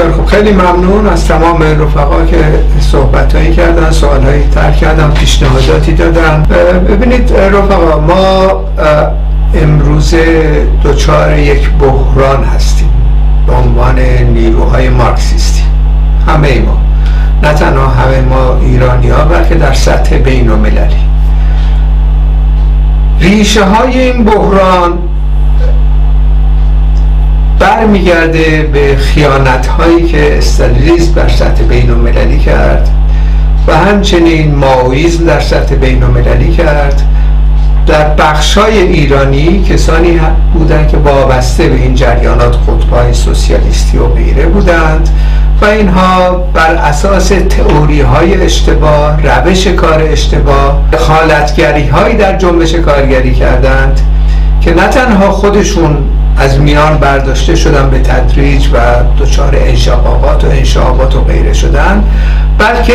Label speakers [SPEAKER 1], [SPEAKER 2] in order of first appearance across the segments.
[SPEAKER 1] بسیار خوب. خیلی ممنون از تمام رفقا که صحبت هایی کردن سوال هایی تر کردن پیشنهاداتی دادن. ببینید رفقا ما امروز دچار یک بحران هستیم. به عنوان نیروهای مارکسیستی. همه ای ما. نه تنها همه ما ایرانی ها بلکه در سطح بین و ریشه های این بحران برمیگرده به خیانت هایی که استالیسم در سطح بین المللی کرد و همچنین ماویزم در سطح بین المللی کرد. در بخش های ایرانی کسانی بودند که وابسته به این جریانات قطبای سوسیالیستی و غیره بودند و اینها بر اساس تئوری های اشتباه روش کار اشتباه خالتگری هایی در جنبش کارگری کردند که نه تنها خودشون از میان برداشته شدن به تدریج و دچار انشقاقات و انشابات و غیره شدن. بلکه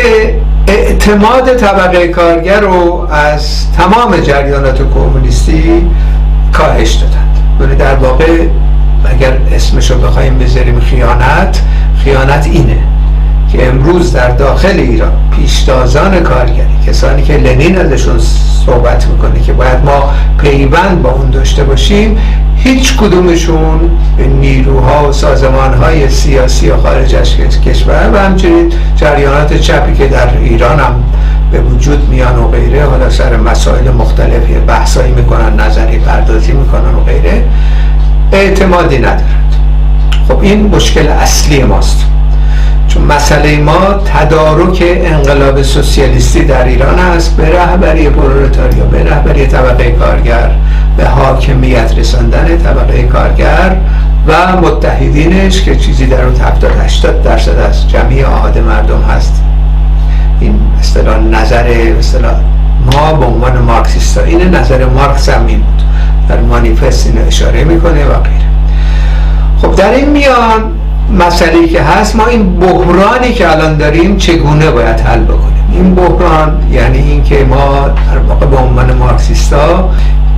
[SPEAKER 1] اعتماد طبقه کارگر رو از تمام جریانات کمونیستی کاهش دادند. ولی در واقع اگر اسمش رو بخوایم بذاریم خیانت خیانت اینه که امروز در داخل ایران پیشتازان کارگری کسانی که لنین ازشون صحبت می‌کنه که باید ما پیوند با اون داشته باشیم هیچ کدومشون نیروها و سازمانهای سیاسی و خارج از کشور و همچنین جریانات چپی که در ایران هم به وجود میان و غیره حالا سر مسائل مختلفی بحثایی می‌کنن نظری پردازی می‌کنن و غیره اعتمادی ندارند خب این مشکل اصلی ماست. مسئله ما تدارک انقلاب سوسیالیستی در ایران است. به رهبری پرولتاریا به رهبری طبقه کارگر به حاکمیت رساندن طبقه کارگر و متحدینش که چیزی در اون 70 80 درصد از جمعی آهاد مردم هست. این اصطلاح نظر اصطلاح ما به عنوان مارکسیستا این نظر مارکس هم این بود. در مانیفست اینو اشاره می‌کنه و غیره. خب در این میان مسئله که هست ما این بحرانی که الان داریم چگونه باید حل بکنیم؟ این بحران یعنی اینکه ما در واقع به عنوان مارکسیستا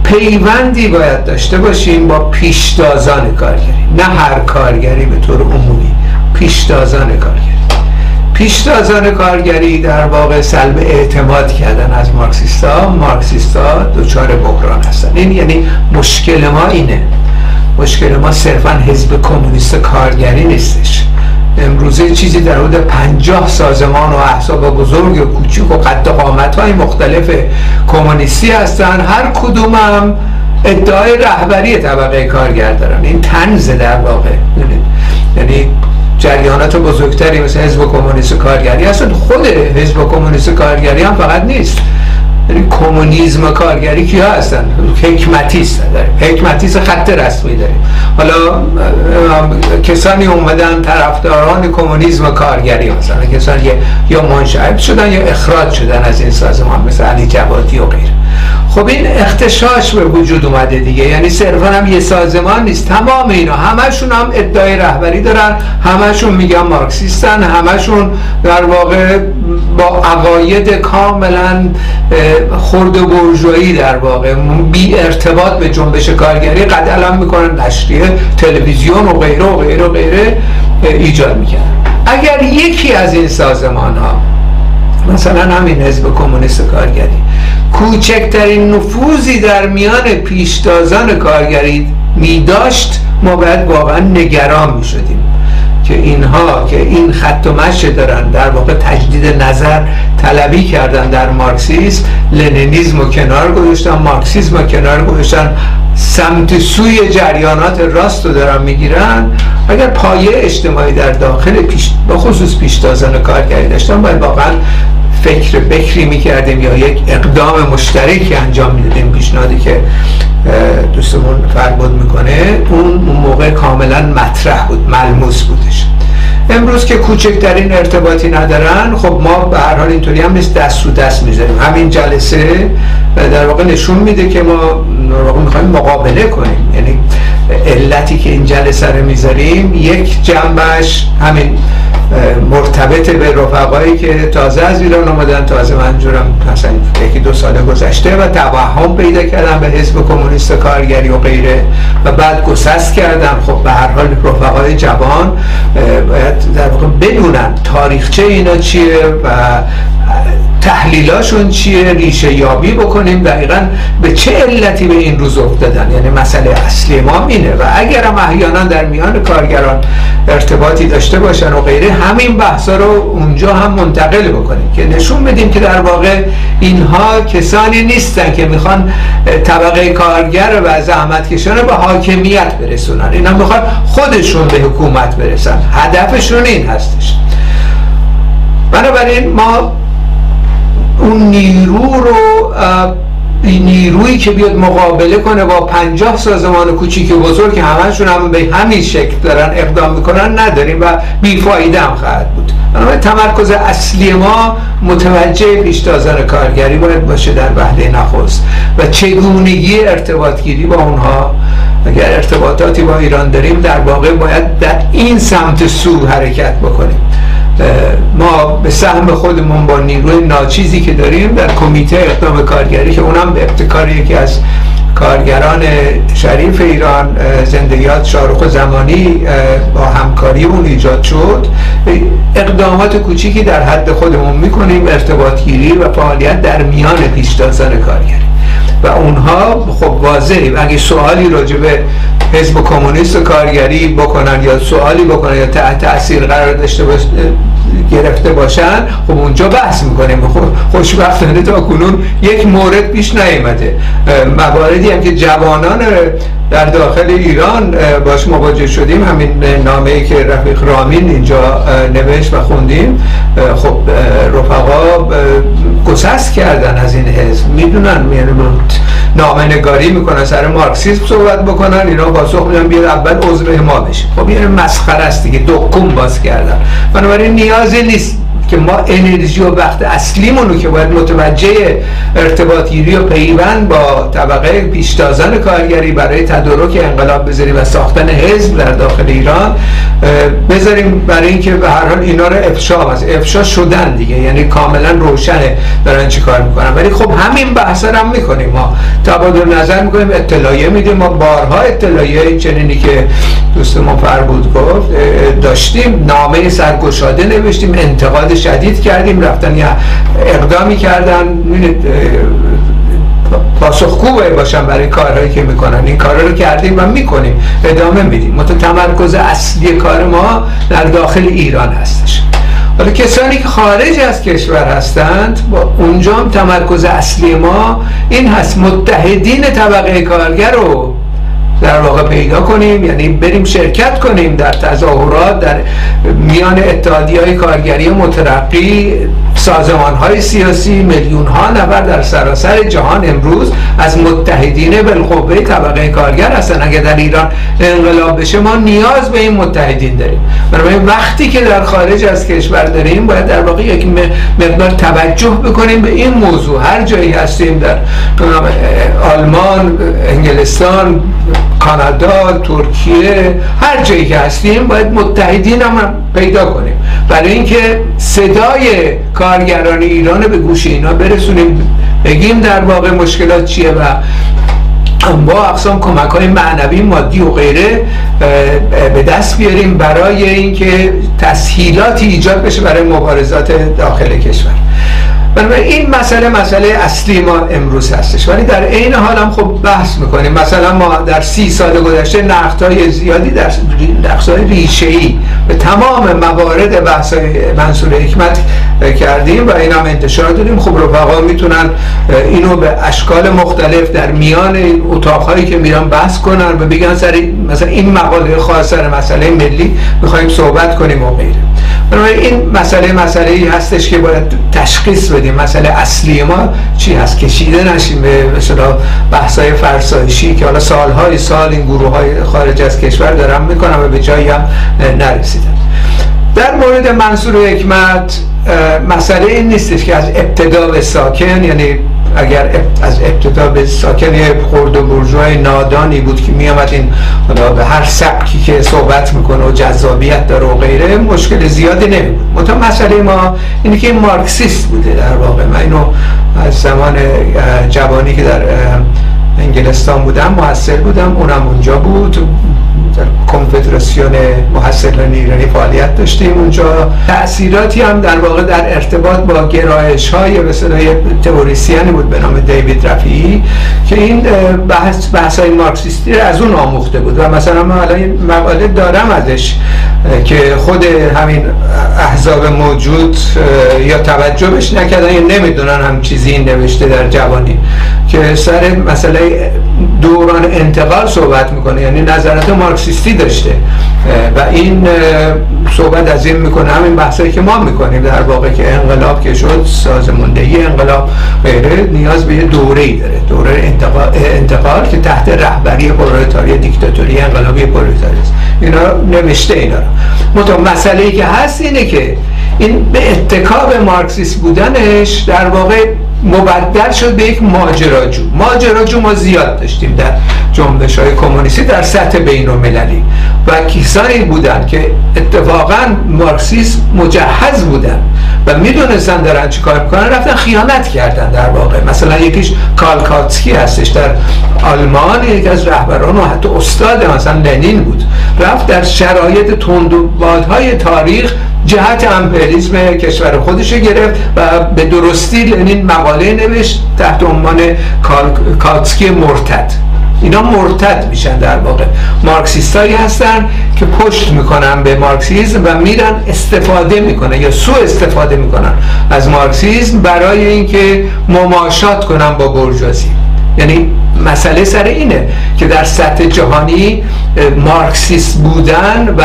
[SPEAKER 1] پیوندی باید داشته باشیم با پیشتازان کارگری. نه هر کارگری به طور عمومی پیشتازان کارگری. پیشتازان کارگری در واقع سلب اعتماد کردن از مارکسیستا مارکسیستا دچار بحران هستن. این یعنی مشکل ما اینه. مشکل ما صرفا حزب کمونیست کارگری نیستش. امروزه چیزی در حدود پنجاه سازمان و احزاب بزرگ و کوچیک و قد قامت های مختلف کمونیستی هستن هر کدوم هم ادعای رهبری طبقه کارگر دارن. این تنز در واقع. یعنی جریانات بزرگتری مثل حزب کمونیست کارگری هستن. خود حزب کمونیست کارگری هم فقط نیست. کمونیسم کارگری کیا هستن؟ حکمتیست. داریم حکمتیست خط رسمی داریم حالا کسانی اومدن طرفداران کمونیسم کارگری مثلا کسانی یا منشعب شدن یا اخراج شدن از این سازمان مثل علی جوادی و غیر خب این اختشاش به وجود اومده دیگه. یعنی صرفا هم یه سازمان نیست. تمام اینا همشون هم ادعای رهبری دارن. همشون میگن مارکسیستن. همشون در واقع با عقاید کاملا خرد برجویی در واقع. بی ارتباط به جنبش کارگری قد علم می‌کنن نشریه تلویزیون و غیره و غیره و غیره ایجاد می‌کنن اگر یکی از این سازمان ها مثلا همین حزب کمونیست کارگری کوچکترین نفوذی در میان پیشتازان کارگری می داشت ما باید واقعا نگران می شدیم که اینها که این خط و مشه دارن در واقع تجدید نظر طلبی کردن در مارکسیسم لنینیزم و کنار گذاشتن مارکسیسم و کنار گذاشتن سمت سوی جریانات راست رو دارن می‌گیرن. اگر پایه اجتماعی در داخل پیش با خصوص پیشتازان کارگری داشتن باید واقعا فکر بکری می‌کردیم یا یک اقدام مشترکی انجام می‌دادیم. پیشنهادی که دوستمون فرمود می‌کنه اون موقع کاملا مطرح بود ملموس بودش. امروز که کوچکترین ارتباطی ندارن خب ما به هر حال اینطوری هم نیست دست رو دست می‌ذاریم. همین جلسه در واقع نشون میده که ما واقع می‌خوایم مقابله کنیم. یعنی علتی که این جلسه رو می‌ذاریم یک جنبش همین مرتبط به رفقایی که تازه از ایران آمدن تازه منجورم مثلا یکی دو سال گذشته و توهم پیدا کردم به حزب کمونیست کارگری و غیره و بعد گسست کردم خب به هر حال رفقای جوان باید در واقع بدونن تاریخچه اینا چیه و تحلیلاشون چیه؟ ریشه یابی بکنیم. دقیقا به چه علتی به این روز افتادن؟ یعنی مسئله اصلی ما اینه. و اگر هم احیانا در میان کارگران ارتباطی داشته باشن و غیره همین بحثا رو اونجا هم منتقل بکنیم که نشون بدیم که در واقع اینها کسانی نیستن که می‌خوان طبقه کارگر و زحمت کشانه به حاکمیت برسونن. اینا می‌خوان خودشون به حکومت برسن. هدفشون این هستش. بنابراین ما اون نیرو رو نیرویی که بیاد مقابله کنه با پنجاه سازمان کوچیک بزرگ که همشون هم به همین شکل دارن اقدام می‌کنن نداریم و بیفایده هم خواهد بود. بنابراین تمرکز اصلی ما متوجه پیشتازان کارگری باید باشه در وحده نخست و چگونگی ارتباطگیری با اونها. اگر ارتباطاتی با ایران داریم در واقع باید در این سمت سو حرکت بکنیم. ما به سهم خودمون با نیروی ناچیزی که داریم در کمیته اقدام کارگری که اونم به ابتکار یکی از کارگران شریف ایران زندگیات شارخ زمانی با همکاری اون ایجاد شد. اقدامات کوچیکی در حد خودمون می‌کنیم ارتباطگیری و فعالیت در میان پیشتازان کارگری. و اونها خب واضحه. اگه سوالی راجع به حزب کمونیست و کارگری بکنن یا سوالی بکنن یا تحت تاثیر قرار داشته باشه گرفته باشن خب اونجا بحث می‌کنیم. خوشبختانه تا کنون یک مورد پیش نیامده مواردی هم که جوانان در داخل ایران باش مواجه شدیم. همین نامه ای که رفیق رامین اینجا نوشت و خوندیم. خب رفقا گسست کردن از این حزب. می‌دونن یعنی نامه نگاری می‌کنن سر مارکسیسم صحبت بکنن اینا پاسخ میدن بیاد اول عضو ما بشه. خب یعنی مسخره است دیگه دکون باز کردن. بنابراین نیازی نیست. که ما انرژی و وقت اصلیمونو که باید متوجه ارتباطگیری و پیوند با طبقه پیشتازان کارگری برای تدارک انقلاب بذاریم و ساختن حزب در داخل ایران بذاریم برای اینکه به هر حال اینا رو افشا از افشا شدن دیگه یعنی کاملا روشنه دارن چی کار می‌کنن. ولی خب همین بحث هم می‌کنیم. ما تبادل نظر می‌کنیم اطلاعیه میدیم. ما بارها اطلاعیه چنینی که دوستمون فربود گفت داشتیم. نامه سرگشاده نوشتیم انتقاد شدید کردیم رفتن یا اقدامی کردن پاسخگو باشن برای کارهایی که می‌کنن. این کارا رو کردیم و می‌کنیم. ادامه میدیم. متو تمرکز اصلی کار ما در داخل ایران هستش. حالا کسانی که خارج از کشور هستند با اونجا هم تمرکز اصلی ما این هست. متحدین طبقه کارگر رو در واقع پیدا کنیم یعنی بریم شرکت کنیم در تظاهرات در میان اتحادی های کارگری مترقی سازمان های سیاسی میلیون ها نفر در سراسر جهان امروز از متحدین بالقوه طبقه کارگر هستن. اگر در ایران انقلاب بشه ما نیاز به این متحدین داریم. بنابراین وقتی که در خارج از کشور داریم باید در واقع یک مقدار توجه بکنیم به این موضوع. هر جایی هستیم در آلمان انگلستان کانادا ترکیه هر جایی که هستیم باید متحدین هم پیدا کنیم. برای اینکه صدای کارگران ایران به گوش اینا برسونیم بگیم در واقع مشکلات چیه و با اقسام کمک های معنوی مادی و غیره به دست بیاریم برای اینکه تسهیلاتی ایجاد بشه برای مبارزات داخل کشور. این مسئله مسئله اصلی ما امروز هستش. ولی در عین حال هم خب بحث می‌کنیم. مثلا ما در سی سال گذشته نقد های زیادی در نقد های ریشه ای به تمام موارد بحث های منصور حکمت کردیم و این هم انتشار دادیم. خب رفقا می‌تونن اینو به اشکال مختلف در میان این اتاقهایی که میرن بحث کنن و بگن سر مثلا این مقاله خاص سر مسئله ملی می‌خوایم صحبت کنیم و غیره. این مسئله مسئله ای هستش که باید تشخیص بدیم. مسئله اصلی ما چی هست؟ کشیده نشیم به مثلا بحث های فرسایشی که حالا سالهای سال این گروه های خارج از کشور دارن می‌کنن و به جایی هم نرسیدن. در مورد منصور حکمت مسئله این نیستش که از ابتدا به ساکن یعنی اگر از ابتدا به ساکن یه خرد و برجوهای نادانی بود که میامد این به هر سبکی که صحبت می‌کنه و جذابیت داره و غیره مشکل زیادی نمیبود. منتها مسئله ما اینه که مارکسیست بوده در واقع. من اینو از زمان جوانی که در انگلستان بودم محصل بودم. اونم اونجا بود. کنفدراسیون محصلان ایرانی فعالیت داشتیم اونجا. تأثیراتی هم در واقع در ارتباط با گرایش های مثلا تئوریسیانی بود به نام دیوید رفیعی که این بحث بحث های مارکسیستی از اون آموخته بود. و مثلا من الان مقاله دارم ازش که خود همین احزاب موجود یا توجه بهش نکردن یا نمی‌دونن هم چیزی این نوشته در جوانی. که سر مسئله دوران انتقال صحبت می‌کنه یعنی نظرات مارکسیستی داشته. و این صحبت از این می‌کنه همین بحثایی که ما می‌کنیم در واقع که انقلاب که شد سازماندهی انقلاب غیره نیاز به یه دوره ای داره. دوره انتقال, انتقال که تحت رهبری پرولتاری دیکتاتوری انقلابی پرولتاری است. اینا نوشته اینا رو. مسئله که هست اینه که این به اتکای مارکسیست بودنش در واقع مبدل شد به یک ماجراجو. ماجراجو ما زیاد داشتیم در جنبش های کمونیستی در سطح بین المللی و کسانی بودن که اتفاقا مارکسیسم مجهز بودن و می‌دونستن دارن چی کار می‌کنن رفتن خیانت کردن در واقع. مثلا یکیش کالکاتسکی هستش در آلمان یکی از رهبران و حتی استاد مثلا لنین بود. رفت در شرایط تندبادهای تاریخ جهت امپریالیسم کشور خودش گرفت و به درستی لنین مقاله نوشت تحت عنوان کاتسکی مرتد. اینا مرتد میشن در واقع. مارکسیستایی هستن که پشت می‌کنن به مارکسیزم و میرن استفاده می‌کنن یا سو استفاده می‌کنن از مارکسیزم برای اینکه مماشات کنن با برجوازی. یعنی مسئله سر اینه که در سطح جهانی مارکسیست بودن و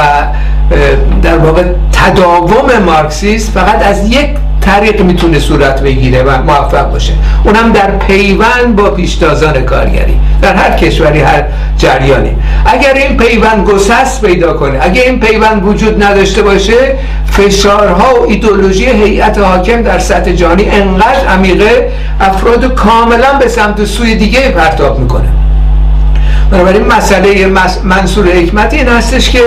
[SPEAKER 1] در واقع تداوم مارکسیست فقط از یک طریق می‌تونه صورت بگیره و موفق باشه. اونم در پیوند با پیشتازان کارگری. در هر کشوری هر جریانی. اگر این پیوند گسست پیدا کنه اگر این پیوند وجود نداشته باشه فشارها و ایدولوژی هیئت حاکم در سطح جهانی انقدر عمیقه افراد کاملا به سمت سوی دیگه پرتاب می‌کنه. بنابراین مسئله منصور حکمت این هستش که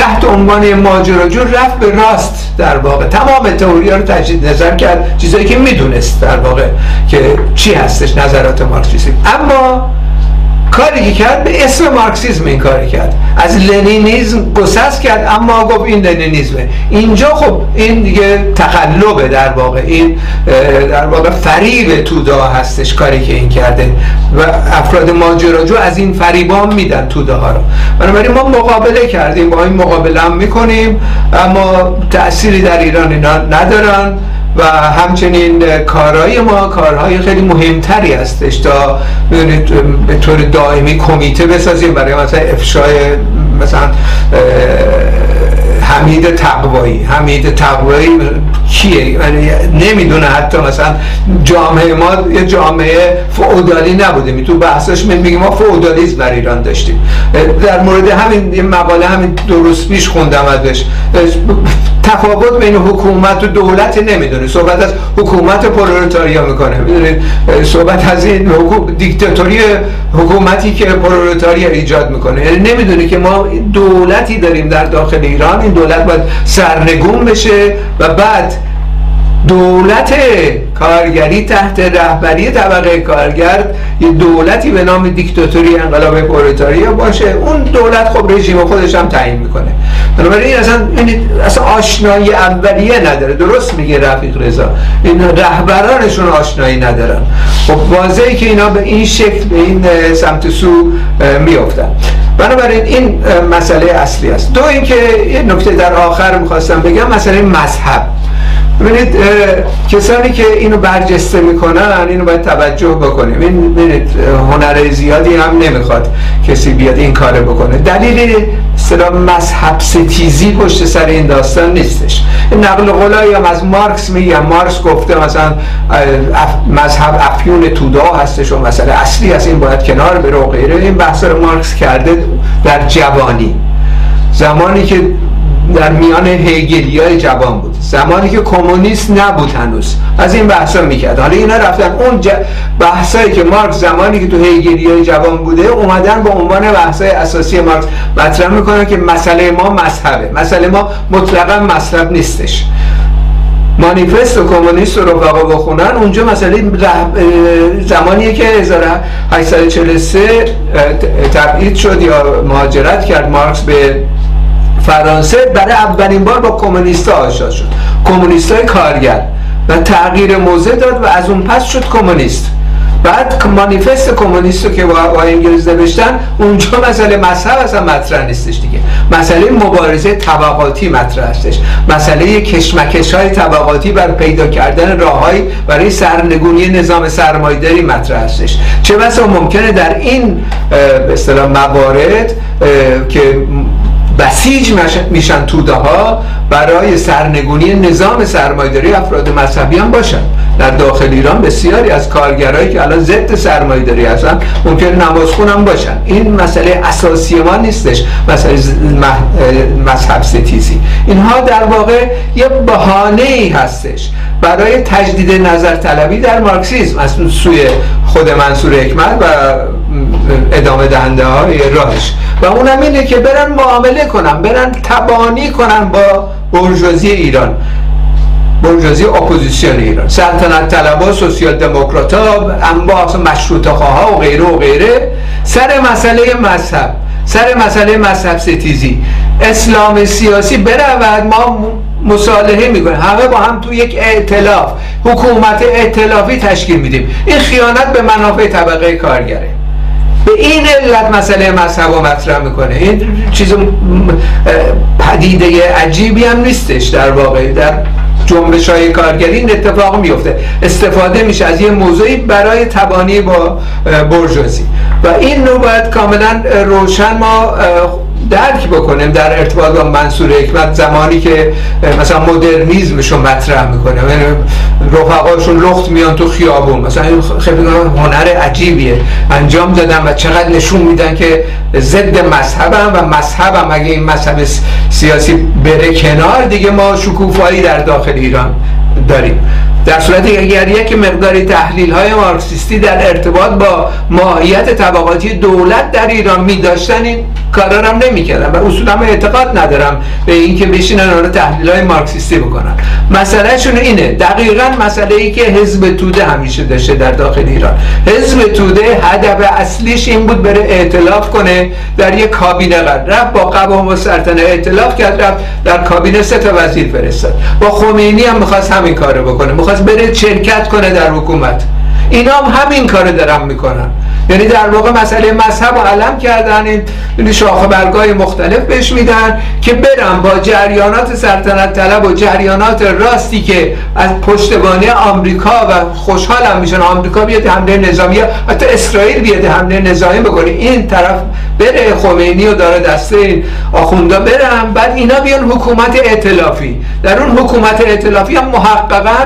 [SPEAKER 1] تحت عنوان ماجراجو رفت به راست در واقع. تمام تئوری رو تجدید نظر کرد. چیزایی که می‌دونست در واقع که چی هستش نظرات مارکسیستی. اما کاری که کرد به اسم مارکسیزم این کاری کرد. از لنینیزم گسست کرد اما گفت این لنینیزمه. اینجا خب این دیگه تقلبه در واقع. این در واقع فریب توده هستش کاری که این کرده. و افراد ماجراجو از این فریبان میدن توده ها رو. بنابراین ما مقابله کردیم. با این مقابله هم می‌کنیم اما تأثیری در ایران اینا ندارن. و همچنین کارهای ما کارهای خیلی مهمتری هستش تا به طور دائمی کمیته بسازیم برای مثلا افشای مثلا حمید تقوایی. حمید تقوایی کیه؟ نمی‌دونه حتی مثلا جامعه ما یه جامعه فعودالی نبوده می تو بحثش من میگه ما فعودالیسم در ایران داشتیم. در مورد همین مقاله همین درست پیش خوندم ازش. تفاوت بین حکومت و دولت نمی‌دونه صحبت از حکومت پرولتاریا می‌کنه. می‌دونید صحبت از این حکومت دیکتاتوری حکومتی که پرولتاریا ایجاد می‌کنه. یعنی نمی‌دونه که ما دولتی داریم در داخل ایران. این دولت باید سرنگون بشه و بعد دولت کارگری تحت رهبری طبقه کارگر یه دولتی به نام دیکتاتوری انقلاب پرولتاریا باشه. اون دولت خب رژیم خودش هم تعیین می‌کنه. بنابراین اصلا اصلا آشنایی اولیه نداره. درست میگه رفیق رضا. این رهبرانشون آشنایی ندارن. خب واضحه که اینا به این شکل به این سمت سو میافتن. بنابراین این مسئله اصلی است. دو اینکه یه نکته در آخر می‌خواستم بگم مسئله مذهب. ببینید کسانی که اینو برجسته می‌کنن اینو باید توجه بکنیم. این ببینید هنر زیادی هم نمی‌خواد کسی بیاد این کار بکنه. دلیل سلام مذهب ستیزی پشت سر این داستان نیستش. نقل قولایی هم از مارکس میگم مارکس گفته مثلا مذهب افیون تودا هستش و مسئله اصلی از این باید کنار بره و غیره. این بحث رو مارکس کرده در جوانی. زمانی که در میان هیگلی های جوان بود. زمانی که کمونیست نبود هنوز. از این بحثا می‌کرد. حالا اینا رفتن اون ج... بحثایی که مارکس زمانی که تو هیگلی های جوان بوده اومدن با عنوان بحثای اساسی مارکس مطرح می‌کنن که مسئله ما مذهبه. مسئله ما مطلقا مذهب نیستش. مانیفست و کمونیست و رفقا بخونن اونجا مسئله زمانیه که 1843 تبعید شد یا مهاجرت کرد مارکس به فرانسه برای اولین بار با کمونیست آشنا شد. کمونیست های کارگر. و تغییر موضع داد و از اون پس شد کمونیست. بعد مانیفست کمونیست رو که با انگلیس نوشتن اونجا مسئله مذهب اصلا مطرح نیستش دیگه. مسئله مبارزه طبقاتی مطرح هستش. مسئله کشمکش های طبقاتی بر پیدا کردن راههایی برای سرنگونی نظام سرمایداری مطرح هستش. چه بسا ممکنه در این به موارد که بسیج میشن توده ها برای سرنگونی نظام سرمایداری افراد مذهبی هم باشن. در داخل ایران بسیاری از کارگرایی که الان ضد سرمایه‌داری هستن ممکن نماز خونم باشن. این مسئله اساسی ما نیستش مسئله مذهب ستیزی. اینها در واقع یه بهانه ای هستش. برای تجدید نظر طلبی در مارکسیسم از سوی خود منصور حکمت و ادامه دهنده های راهش. و اونم اینه که برن معامله کنن برن تبانی کنن با بورژوازی ایران. بورژوازی اپوزیسیون ایران. سلطنت طلبا سوسیال دموکراتا انواع مشروطه خواه و غیره و غیره. سر مسئله مذهب سر مسئله مذهب ستیزی. اسلام سیاسی برود ما مصالحه می‌کنه. همه با هم تو یک ائتلاف حکومت ائتلافی تشکیل میدیم. این خیانت به منافع طبقه کارگره. به این علت مسئله مذهب و مطرح می‌کنه. این چیز پدیده عجیبی هم نیستش در واقع. در جنبش های کارگری این اتفاق میفته استفاده میشه از یه موضوعی برای تبانی با برجوزی. و این باید کاملا روشن ما درک بکنیم در ارتباط با منصور حکمت زمانی که مثلا مدرنیزمشو مطرح می‌کنه. یعنی رفقاشون لخت میان تو خیابون. مثلا این خیلی هنر عجیبیه. انجام دادن و چقدر نشون میدن که ضد مذهبم و مذهبم. اگه این مذهب سیاسی بره کنار دیگه ما شکوفایی در داخل ایران داریم. در صورتی اگر یک مقداری تحلیل های مارکسیستی در ارتباط با ماهیت طبقاتی دولت در ایران می داشتن این کارا هم نمی‌کردن و اصولا من اعتقاد ندارم به اینکه بشینن آن تحلیل های مارکسیستی بکنن. مسئله شون اینه دقیقا مسئله ای که حزب توده همیشه داشته در داخل ایران. حزب توده هدف اصلیش این بود بره اعتلاف کنه در یک کابینه قرار رفت با قوام و سلطنه اعتلاف کرد رفت در کابینه سه تا وزیر فرستاد. با خمینی هم می‌خواست همین کارو بکنه. می‌خواست بره شرکت کنه در حکومت. اینا هم همین کار دارن می‌کنن. یعنی در واقع مسئله مذهب و علم کردن این یعنی شاخه برگای مختلف بهش میدن که برن با جریانات سلطنت طلب و جریانات راستی که از پشتبانی آمریکا و خوشحال هم میشن. آمریکا بیاد حمله نظامی حتی اسرائیل بیاد حمله نظامی بکنه. این طرف بره خمینی و داره دسته این آخوندا برن بعد اینا بیان حکومت ائتلافی. در اون حکومت ائتلافی هم محققا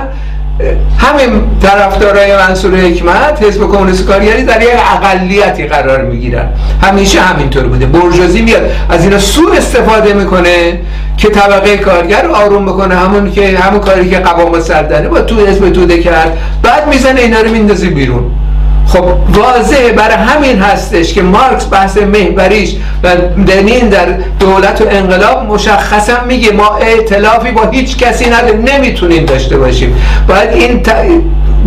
[SPEAKER 1] همین طرفدارای منصور حکمت حزب کمونیست کارگری در یک اقلیتی قرار می‌گیرن. همیشه همینطور بوده. برجوازی میاد. از اینا سوء استفاده می‌کنه که طبقه کارگر رو آروم بکنه. همون که همون کاری که قوام سردنه با تو حزب توده کرد. بعد می‌زنه اینا رو میندازه بیرون. خب واضحه برای همین هستش که مارکس بحث محوریش و دنین در دولت و انقلاب مشخصا میگه ما ائتلافی با هیچ کسی نداریم نمی‌تونیم داشته باشیم. باید این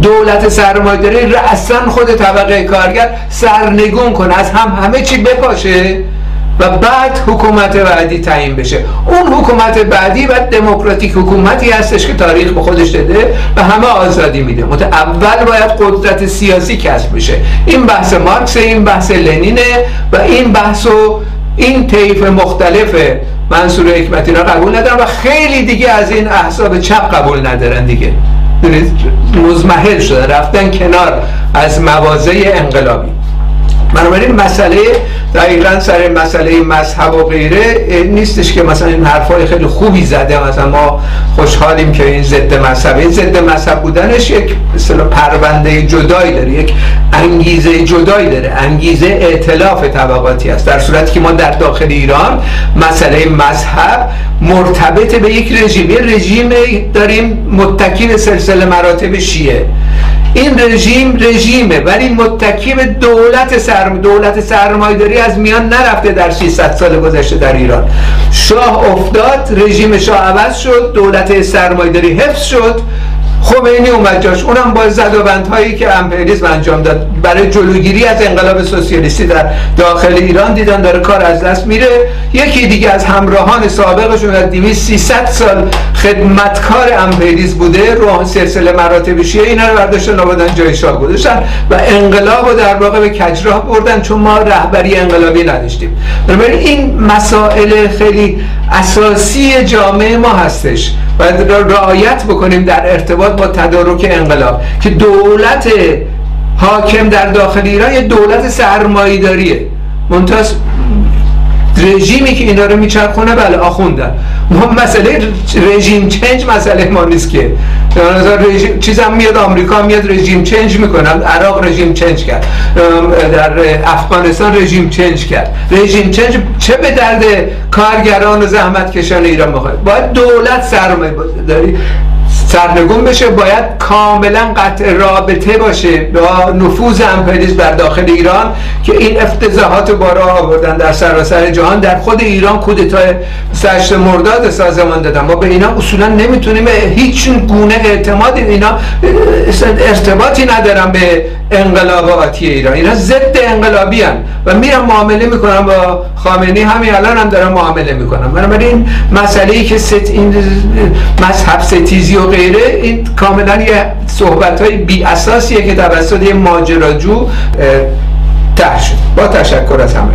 [SPEAKER 1] دولت سرمایه‌داری رأسا خود طبقه کارگر سرنگون کنه از هم همه چی بپاشه. و بعد حکومت بعدی تعیین بشه. اون حکومت بعدی و دموکراتیک حکومتی هستش که تاریخ به خودش داده و همه آزادی میده. مت اول باید قدرت سیاسی کسب بشه. این بحث مارکس این بحث لنینه و این بحث و این طیف مختلف منصور حکمتی را قبول ندارن و خیلی دیگه از این احساب چپ قبول ندارن دیگه. مزمحل شده رفتن کنار از موازه انقلابی. بنابراین مسئله دقیقا سر مسئله مذهب و غیره نیستش که مثلا این حرفای خیلی خوبی زده. مثلا ما خوشحالیم که این ضد مذهب. این ضد مذهب بودنش یک مثلا پرونده جدایی داره یک انگیزه جدایی داره. انگیزه اعتلاف طبقاتی است. در صورتی که ما در داخل ایران مسئله مذهب مرتبط به یک رژیم. یه رژیم داریم متکی به سلسله مراتب شیعه. این رژیم رژیمه ولی متکی به دولت سرم دولت سرمایداری از میان نرفته در 600 سال گذشته در ایران. شاه افتاد رژیم شاه عوض شد دولت سرمایداری حفظ شد. خمینی اومد جاش. اونم با زدوبندهایی که امپریالیسم انجام داد. برای جلوگیری از انقلاب سوسیالیستی در داخل ایران دیدن داره کار از دست میره. یکی دیگه از همراهان سابقشون از 200 300 سال خدمتکار امپریالیسم بوده رو سلسله مراتب شیعه اینا رو برداشتن آوردن جای شاه گذاشتن و انقلاب رو در واقع به کجراه بردن چون ما رهبری انقلابی نداشتیم. بنابراین این مسائل خیلی اساسی جامعه ما هستش. باید رعایت بکنیم در ارتباط با تدارک انقلاب که دولت حاکم در داخل ایران یه دولت سرمایی داریه منتاز رژیمی که اینا رو میچرخونه بله آخوندن. ما مسئله رژیم چنج مسئله ما نیست که. رژیم چیزم میاد آمریکا میاد رژیم چنج می‌کنن عراق رژیم چنج کرد. در افغانستان رژیم چنج کرد. رژیم چنج چه به درد کارگران و زحمت کشان ایران می‌خواد باید دولت سرمایه داری؟ سرنگون بشه باید کاملا قطع رابطه باشه با نفوذ امپریالیسم در داخل ایران که این افتضاحات بارا آوردن در سراسر جهان. در خود ایران کودتای سشت مرداد سازمان دادن. ما به اینا اصولا نمی‌تونیم هیچ گونه اعتماد اینا ارتباطی ندارن به انقلاب آتی ایران. اینا ضد انقلابی هن و میرن معامله می‌کنن با خامنی همین الان هم دارن معامله می‌کنن. بنابراین مسئله ای که ست این مذهب ستیزی و غیره این کاملا یه صحبت های بی اساسیه که توسط یه ماجراجو ته شد. با تشکر از همه